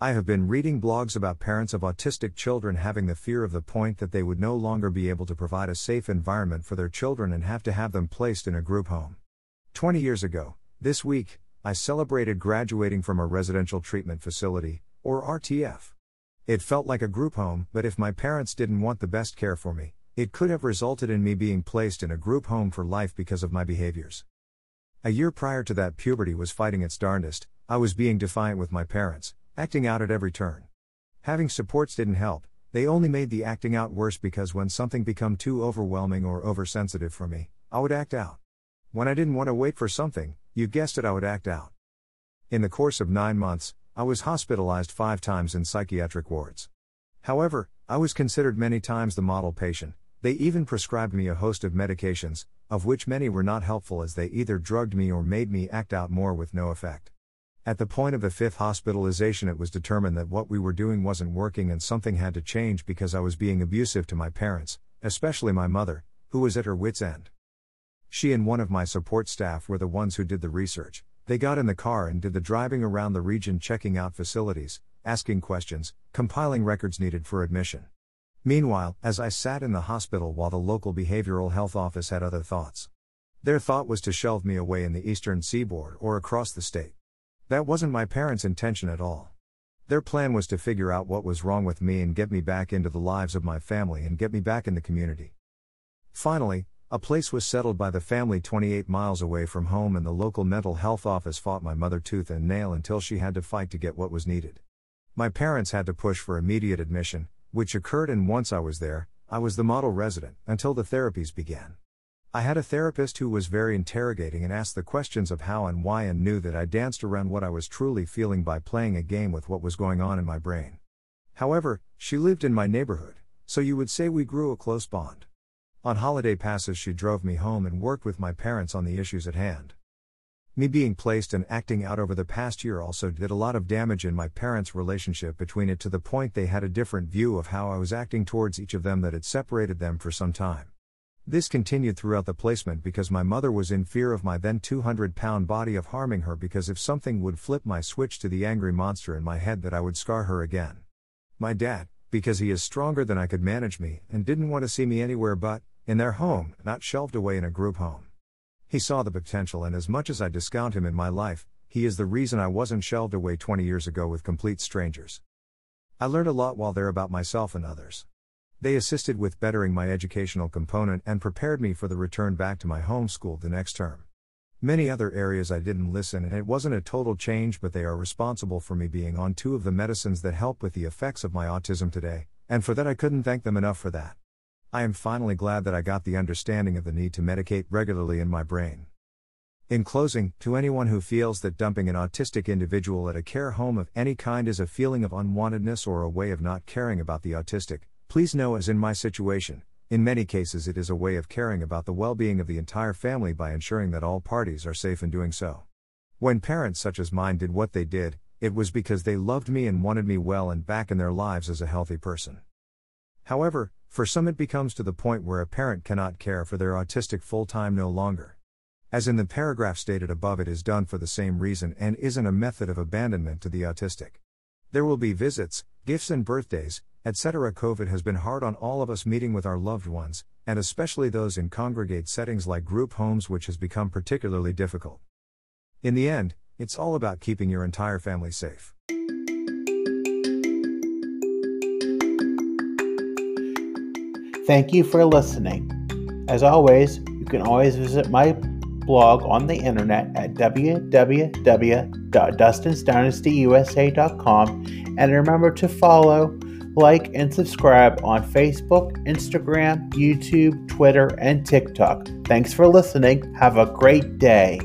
I have been reading blogs about parents of autistic children having the fear of the point that they would no longer be able to provide a safe environment for their children and have to have them placed in a group home. 20 years ago, this week, I celebrated graduating from a residential treatment facility, or RTF. It felt like a group home, but if my parents didn't want the best care for me, it could have resulted in me being placed in a group home for life because of my behaviors. A year prior to that, puberty was fighting its darndest, I was being defiant with my parents Acting out at every turn. Having supports didn't help, they only made the acting out worse because when something became too overwhelming or oversensitive for me, I would act out. When I didn't want to wait for something, you guessed it, I would act out. In the course of nine months, I was hospitalized five times in psychiatric wards. However, I was considered many times the model patient, they even prescribed me a host of medications, of which many were not helpful as they either drugged me or made me act out more with no effect. At the point of the fifth hospitalization, it was determined that what we were doing wasn't working and something had to change because I was being abusive to my parents, especially my mother, who was at her wits' end. She and one of my support staff were the ones who did the research. They got in the car and did the driving around the region, checking out facilities, asking questions, compiling records needed for admission. Meanwhile, as I sat in the hospital while the local behavioral health office had other thoughts, their thought was to shelve me away in the eastern seaboard or across the state. That wasn't my parents' intention at all. Their plan was to figure out what was wrong with me and get me back into the lives of my family and get me back in the community. Finally, a place was settled by the family 28 miles away from home, and the local mental health office fought my mother tooth and nail until she had to fight to get what was needed. My parents had to push for immediate admission, which occurred, and once I was there, I was the model resident until the therapies began. I had a therapist who was very interrogating and asked the questions of how and why and knew that I danced around what I was truly feeling by playing a game with what was going on in my brain. However, she lived in my neighborhood, so you would say we grew a close bond. On holiday passes, she drove me home and worked with my parents on the issues at hand. Me being placed and acting out over the past year also did a lot of damage in my parents' relationship between it to the point they had a different view of how I was acting towards each of them that had separated them for some time. This continued throughout the placement because my mother was in fear of my then 200 pound body of harming her because if something would flip my switch to the angry monster in my head that I would scar her again. My dad, because he is stronger than I could manage me and didn't want to see me anywhere but in their home, not shelved away in a group home. He saw the potential and as much as I discount him in my life, he is the reason I wasn't shelved away 20 years ago with complete strangers. I learned a lot while there about myself and others. They assisted with bettering my educational component and prepared me for the return back to my home school the next term. Many other areas I didn't listen, and it wasn't a total change, but they are responsible for me being on two of the medicines that help with the effects of my autism today, and for that I couldn't thank them enough for that. I am finally glad that I got the understanding of the need to medicate regularly in my brain. In closing, to anyone who feels that dumping an autistic individual at a care home of any kind is a feeling of unwantedness or a way of not caring about the autistic, Please know, as in my situation, in many cases it is a way of caring about the well being of the entire family by ensuring that all parties are safe in doing so. When parents such as mine did what they did, it was because they loved me and wanted me well and back in their lives as a healthy person. However, for some it becomes to the point where a parent cannot care for their autistic full time no longer. As in the paragraph stated above, it is done for the same reason and isn't a method of abandonment to the autistic. There will be visits, gifts, and birthdays, etc. COVID has been hard on all of us meeting with our loved ones, and especially those in congregate settings like group homes, which has become particularly difficult. In the end, it's all about keeping your entire family safe. Thank you for listening. As always, you can always visit my blog on the internet at www.dustinsdynastyusa.com and remember to follow like, and subscribe on Facebook, Instagram, YouTube, Twitter, and TikTok. Thanks for listening. Have a great day.